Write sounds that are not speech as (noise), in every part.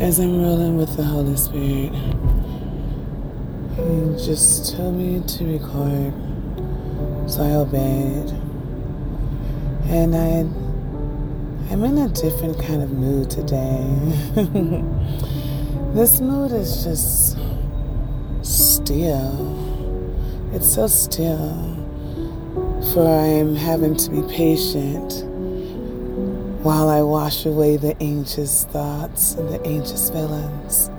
as I'm rolling with the Holy Spirit, He just told me to record, so I obeyed. And I, I'm in a different kind of mood today. (laughs) this mood is just still. It's so still, for I am having to be patient while I wash away the anxious thoughts and the anxious feelings.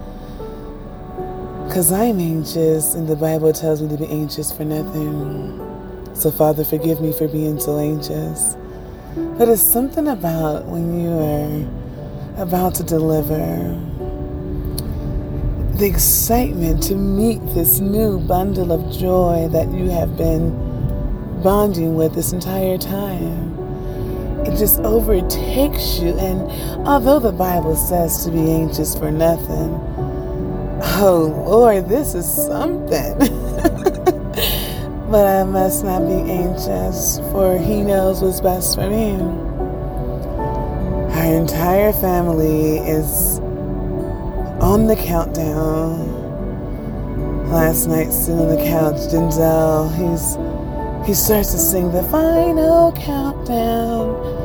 Because I'm anxious, and the Bible tells me to be anxious for nothing. So, Father, forgive me for being so anxious. But it's something about when you are about to deliver the excitement to meet this new bundle of joy that you have been bonding with this entire time it just overtakes you. And although the Bible says to be anxious for nothing, oh Lord, this is something. (laughs) but I must not be anxious, for He knows what's best for me. Our entire family is on the countdown. Last night, sitting on the couch, Denzel, he's he starts to sing the final countdown.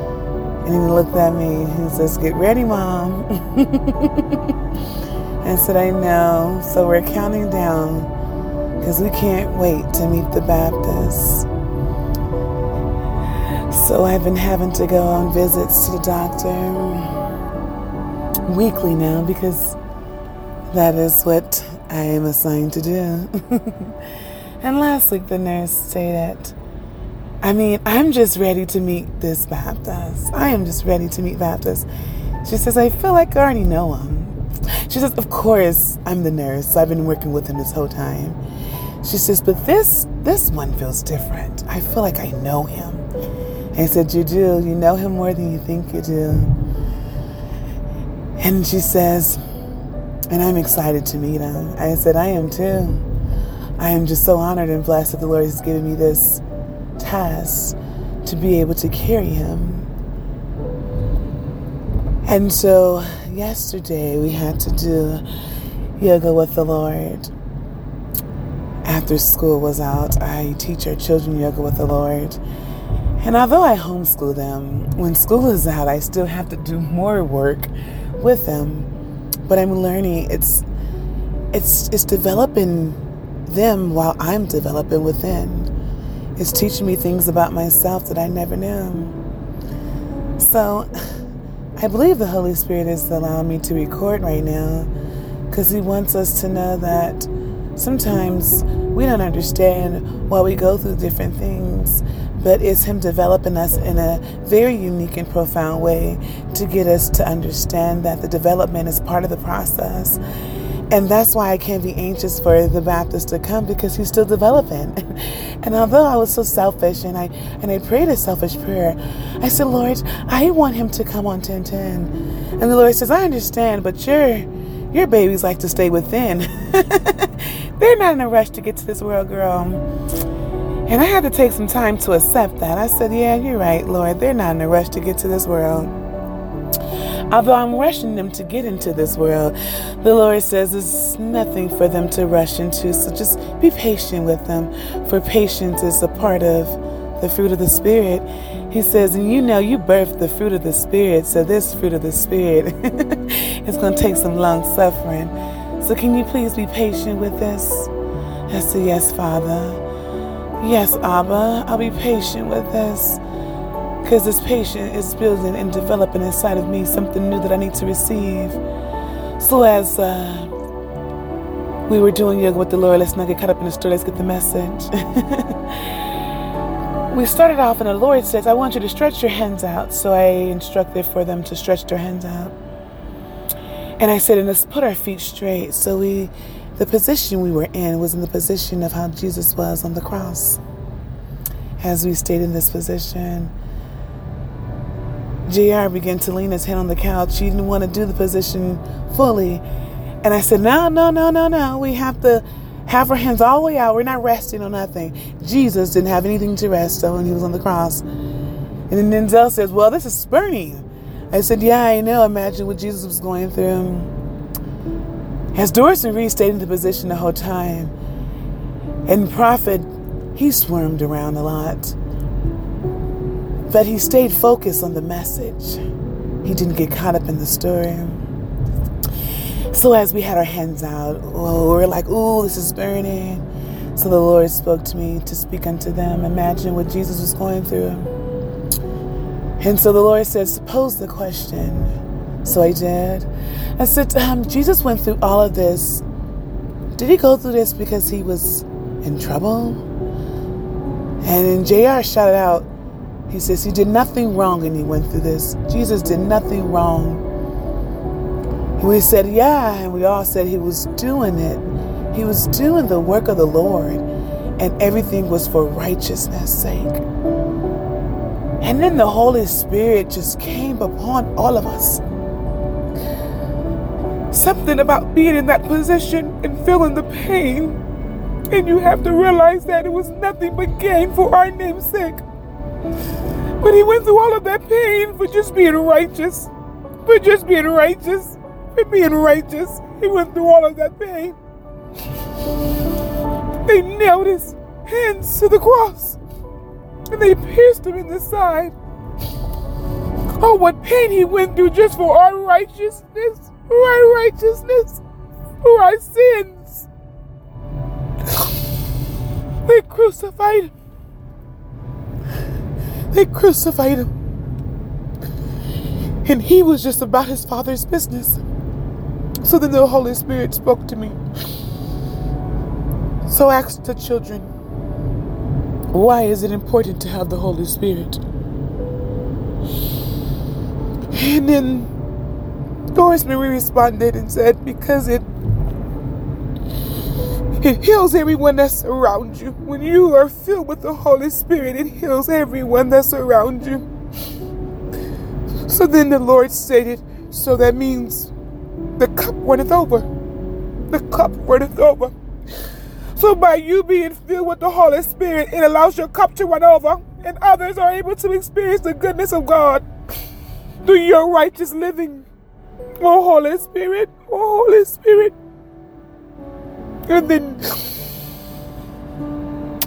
And he looked at me. and He says, Get ready, Mom. (laughs) and said, I know. So we're counting down because we can't wait to meet the Baptist. So I've been having to go on visits to the doctor weekly now because that is what I am assigned to do. (laughs) And last week, the nurse said that, I mean, I'm just ready to meet this Baptist. I am just ready to meet Baptist. She says, I feel like I already know him. She says, Of course, I'm the nurse. So I've been working with him this whole time. She says, But this this one feels different. I feel like I know him. I said, You do. You know him more than you think you do. And she says, And I'm excited to meet him. I said, I am too. I am just so honored and blessed that the Lord has given me this task to be able to carry Him. And so yesterday we had to do yoga with the Lord. After school was out, I teach our children yoga with the Lord. And although I homeschool them, when school is out, I still have to do more work with them. But I'm learning it's it's it's developing them while I'm developing within. It's teaching me things about myself that I never knew. So I believe the Holy Spirit is allowing me to record right now because He wants us to know that sometimes we don't understand why we go through different things, but it's Him developing us in a very unique and profound way to get us to understand that the development is part of the process and that's why I can't be anxious for the Baptist to come because he's still developing. (laughs) and although I was so selfish and I and I prayed a selfish prayer, I said, Lord, I want him to come on 1010. And the Lord says, I understand, but your your babies like to stay within. (laughs) They're not in a rush to get to this world, girl. And I had to take some time to accept that. I said, Yeah, you're right, Lord. They're not in a rush to get to this world. Although I'm rushing them to get into this world, the Lord says there's nothing for them to rush into. So just be patient with them, for patience is a part of the fruit of the Spirit. He says, and you know you birthed the fruit of the Spirit, so this fruit of the Spirit (laughs) is going to take some long suffering. So can you please be patient with this? I said, Yes, Father. Yes, Abba, I'll be patient with this. Because this patient is building and developing inside of me something new that I need to receive. So as uh, we were doing yoga with the Lord, let's not get caught up in the story, let's get the message. (laughs) we started off and the Lord says, I want you to stretch your hands out. So I instructed for them to stretch their hands out. And I said, and let's put our feet straight. So we, the position we were in was in the position of how Jesus was on the cross. As we stayed in this position, JR began to lean his head on the couch. He didn't want to do the position fully. And I said, No, no, no, no, no. We have to have our hands all the way out. We're not resting on nothing. Jesus didn't have anything to rest on when he was on the cross. And then Denzel says, Well, this is spurning. I said, Yeah, I know. Imagine what Jesus was going through. As Doris Marie stayed in the position the whole time, and Prophet, he swarmed around a lot. But he stayed focused on the message. He didn't get caught up in the story. So as we had our hands out, oh, we were like, ooh, this is burning. So the Lord spoke to me to speak unto them, imagine what Jesus was going through. And so the Lord said, pose the question. So I did. I said, um, Jesus went through all of this. Did he go through this because he was in trouble? And JR shouted out, he says, he did nothing wrong and he went through this. Jesus did nothing wrong. We said, yeah. And we all said he was doing it he was doing the work of the Lord, and everything was for righteousness' sake. And then the Holy Spirit just came upon all of us. Something about being in that position and feeling the pain. And you have to realize that it was nothing but gain for our name's sake. But he went through all of that pain for just being righteous. For just being righteous. For being righteous. He went through all of that pain. They nailed his hands to the cross and they pierced him in the side. Oh, what pain he went through just for our righteousness, for our righteousness, for our sins. They crucified him. They crucified him. And he was just about his father's business. So then the Holy Spirit spoke to me. So ask the children, why is it important to have the Holy Spirit? And then Doris Marie responded and said, because it it heals everyone that's around you. When you are filled with the Holy Spirit, it heals everyone that's around you. So then the Lord stated, so that means the cup runneth over. The cup runneth over. So by you being filled with the Holy Spirit, it allows your cup to run over, and others are able to experience the goodness of God through your righteous living. Oh Holy Spirit, oh Holy Spirit. And then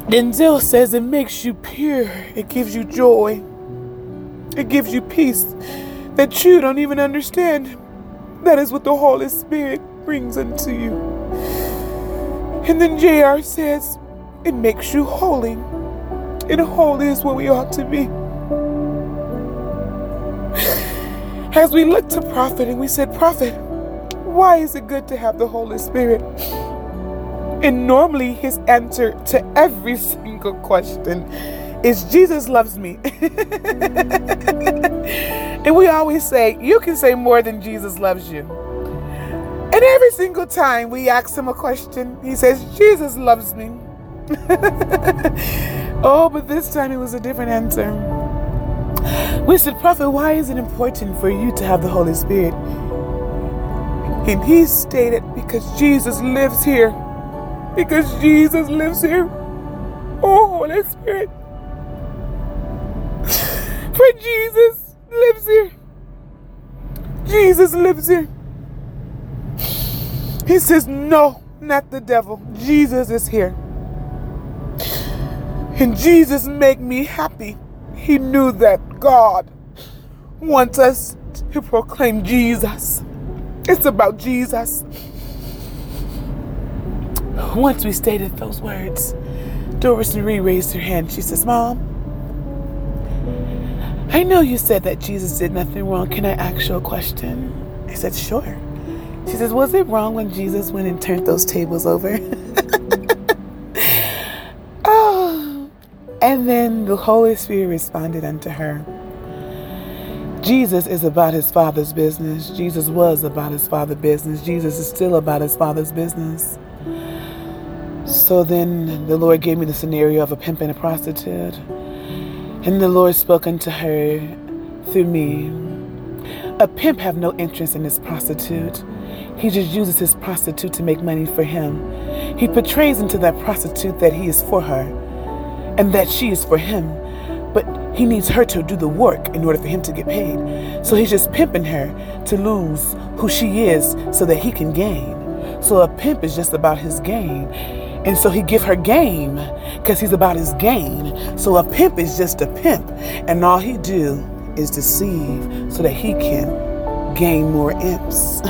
Denzel says it makes you pure. It gives you joy. It gives you peace that you don't even understand. That is what the Holy Spirit brings unto you. And then JR says, it makes you holy. And holy is where we ought to be. As we looked to Prophet and we said, Prophet, why is it good to have the Holy Spirit? And normally his answer to every single question is Jesus loves me. (laughs) and we always say, you can say more than Jesus loves you. And every single time we ask him a question, he says, Jesus loves me. (laughs) oh, but this time it was a different answer. We said, Prophet, why is it important for you to have the Holy Spirit? And he stated, because Jesus lives here. Because Jesus lives here. Oh, Holy Spirit. For Jesus lives here. Jesus lives here. He says, No, not the devil. Jesus is here. And Jesus made me happy. He knew that God wants us to proclaim Jesus. It's about Jesus. Once we stated those words, Doris Marie raised her hand. She says, Mom, I know you said that Jesus did nothing wrong. Can I ask you a question? I said, Sure. She says, Was it wrong when Jesus went and turned those tables over? (laughs) oh. And then the Holy Spirit responded unto her. Jesus is about his father's business. Jesus was about his father's business. Jesus is still about his father's business. So then the Lord gave me the scenario of a pimp and a prostitute. And the Lord spoke unto her through me. A pimp have no interest in his prostitute. He just uses his prostitute to make money for him. He portrays into that prostitute that he is for her and that she is for him. But he needs her to do the work in order for him to get paid. So he's just pimping her to lose who she is so that he can gain. So a pimp is just about his gain. And so he give her game because he's about his gain. So a pimp is just a pimp. And all he do is deceive so that he can gain more imps. (laughs)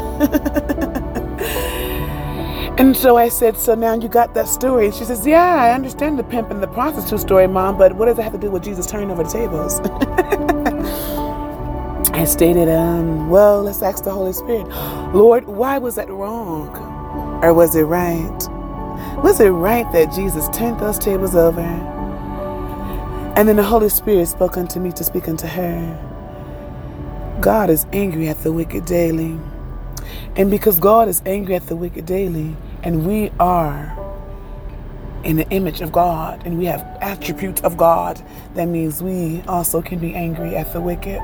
and so I said, So now you got that story. And she says, Yeah, I understand the pimp and the prostitute story, Mom, but what does it have to do with Jesus turning over the tables? (laughs) I stated, um, well, let's ask the Holy Spirit, Lord, why was that wrong? Or was it right? Was it right that Jesus turned those tables over? And then the Holy Spirit spoke unto me to speak unto her. God is angry at the wicked daily. And because God is angry at the wicked daily, and we are in the image of God, and we have attributes of God, that means we also can be angry at the wicked.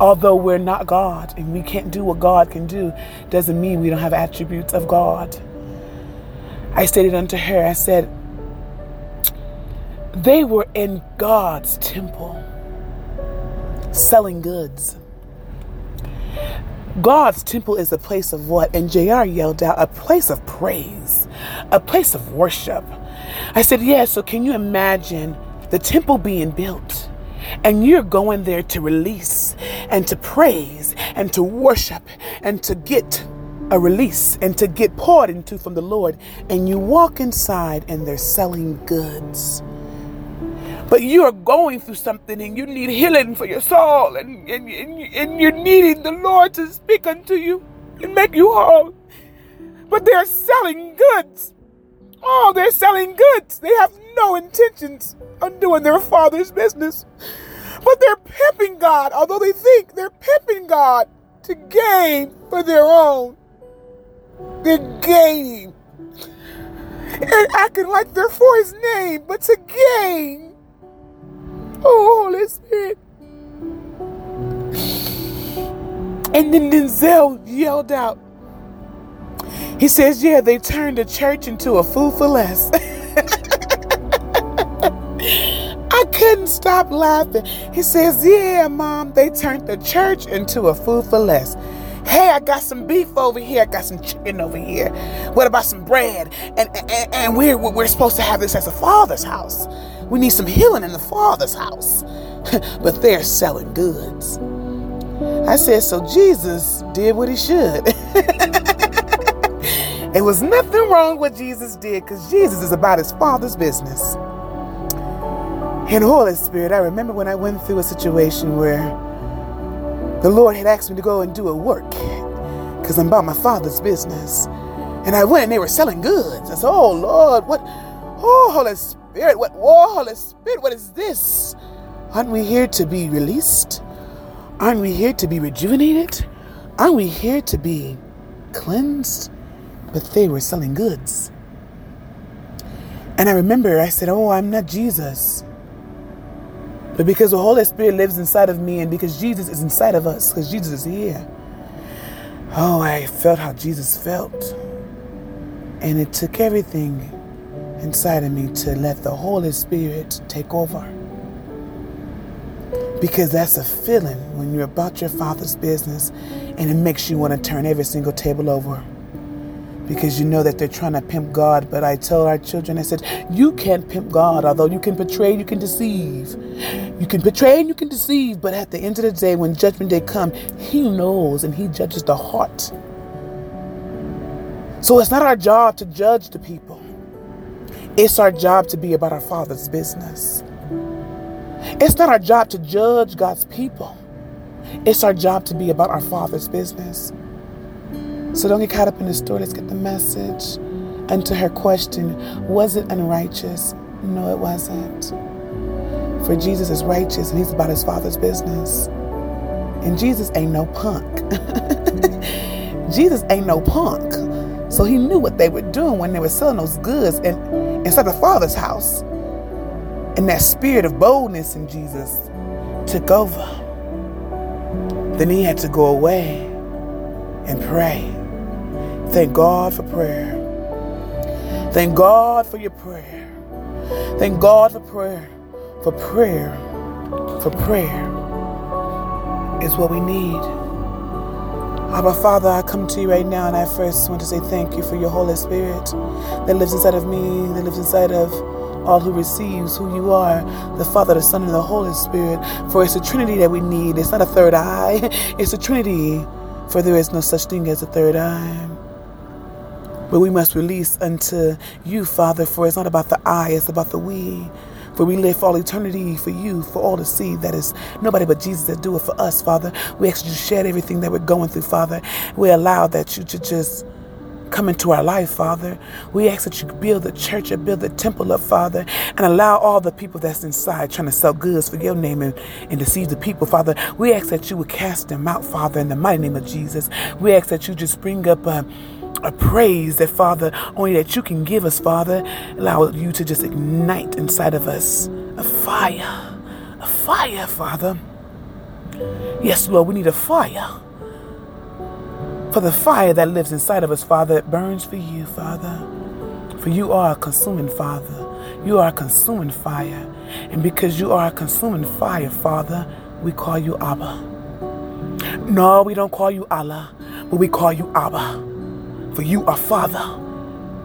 Although we're not God and we can't do what God can do, doesn't mean we don't have attributes of God. I stated unto her, I said, they were in God's temple selling goods. God's temple is a place of what? And JR yelled out, a place of praise, a place of worship. I said, Yeah, so can you imagine the temple being built? And you're going there to release and to praise and to worship and to get a release and to get poured into from the Lord. And you walk inside and they're selling goods. But you are going through something and you need healing for your soul and, and, and, and you're needing the Lord to speak unto you and make you whole. But they're selling goods. Oh, they're selling goods. They have no intentions of doing their father's business. But they're pimping God, although they think they're pimping God to gain for their own. They're gaining. And acting like they're for his name, but to gain. Oh, Holy Spirit. And then Denzel yelled out. He says, Yeah, they turned the church into a fool for less. (laughs) I couldn't stop laughing. He says, Yeah, mom, they turned the church into a food for less. Hey, I got some beef over here. I got some chicken over here. What about some bread? And, and, and we're, we're supposed to have this as a father's house. We need some healing in the father's house. (laughs) but they're selling goods. I said, So Jesus did what he should. (laughs) It was nothing wrong what Jesus did because Jesus is about his father's business. And Holy Spirit, I remember when I went through a situation where the Lord had asked me to go and do a work because I'm about my father's business. And I went and they were selling goods. I said, Oh Lord, what? Oh, Holy Spirit, what? Oh, Holy Spirit, what is this? Aren't we here to be released? Aren't we here to be rejuvenated? Aren't we here to be cleansed? But they were selling goods. And I remember I said, Oh, I'm not Jesus. But because the Holy Spirit lives inside of me and because Jesus is inside of us, because Jesus is here, oh, I felt how Jesus felt. And it took everything inside of me to let the Holy Spirit take over. Because that's a feeling when you're about your Father's business and it makes you want to turn every single table over because you know that they're trying to pimp God. But I tell our children, I said, you can't pimp God, although you can betray, you can deceive. You can betray and you can deceive, but at the end of the day, when judgment day comes, he knows and he judges the heart. So it's not our job to judge the people. It's our job to be about our Father's business. It's not our job to judge God's people. It's our job to be about our Father's business. So don't get caught up in the story. Let's get the message. And to her question, was it unrighteous? No, it wasn't. For Jesus is righteous and he's about his father's business. And Jesus ain't no punk. (laughs) Jesus ain't no punk. So he knew what they were doing when they were selling those goods and inside the Father's house. And that spirit of boldness in Jesus took over. Then he had to go away and pray. Thank God for prayer. Thank God for your prayer. Thank God for prayer. For prayer. For prayer is what we need. Abba Father, I come to you right now and I first want to say thank you for your Holy Spirit that lives inside of me, that lives inside of all who receives who you are, the Father, the Son, and the Holy Spirit. For it's a Trinity that we need. It's not a third eye, (laughs) it's a Trinity. For there is no such thing as a third eye. But we must release unto you, Father, for it's not about the I, it's about the we. For we live for all eternity for you, for all to see. That is nobody but Jesus that do it for us, Father. We ask you to shed everything that we're going through, Father. We allow that you to just come into our life, Father. We ask that you build the church and build the temple up, Father, and allow all the people that's inside trying to sell goods for your name and, and deceive the people, Father. We ask that you would cast them out, Father, in the mighty name of Jesus. We ask that you just bring up a, a praise that, Father, only that you can give us, Father. Allow you to just ignite inside of us a fire, a fire, Father. Yes, Lord, we need a fire for the fire that lives inside of us, Father, it burns for you, Father. For you are a consuming Father. You are a consuming fire. And because you are a consuming fire, Father, we call you Abba. No, we don't call you Allah, but we call you Abba. For you are Father,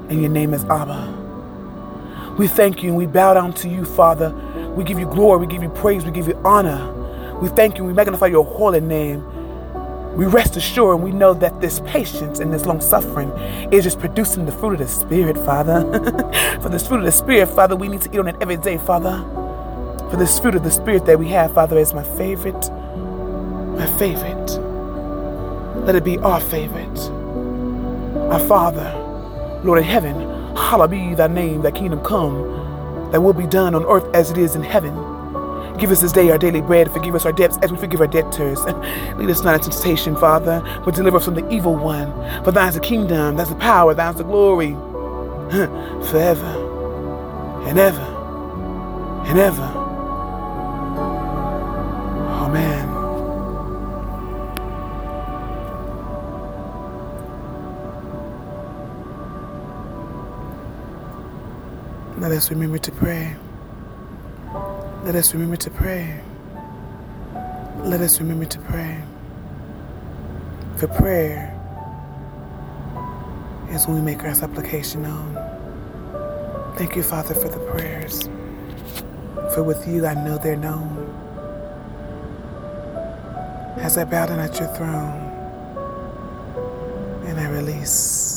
and your name is Abba. We thank you and we bow down to you, Father. We give you glory, we give you praise, we give you honor. We thank you, we magnify your holy name. We rest assured and we know that this patience and this long suffering is just producing the fruit of the Spirit, Father. (laughs) For this fruit of the Spirit, Father, we need to eat on it every day, Father. For this fruit of the Spirit that we have, Father, is my favorite. My favorite. Let it be our favorite. Our Father, Lord in heaven, hallowed be thy name, thy kingdom come, thy will be done on earth as it is in heaven. Give us this day our daily bread. Forgive us our debts as we forgive our debtors. (laughs) Lead us not into temptation, Father, but deliver us from the evil one. For thine is the kingdom, that's the power, thine is the glory, (laughs) forever and ever and ever. Let us remember to pray. Let us remember to pray. Let us remember to pray. For prayer is when we make our supplication known. Thank you, Father, for the prayers. For with you I know they're known. As I bow down at your throne and I release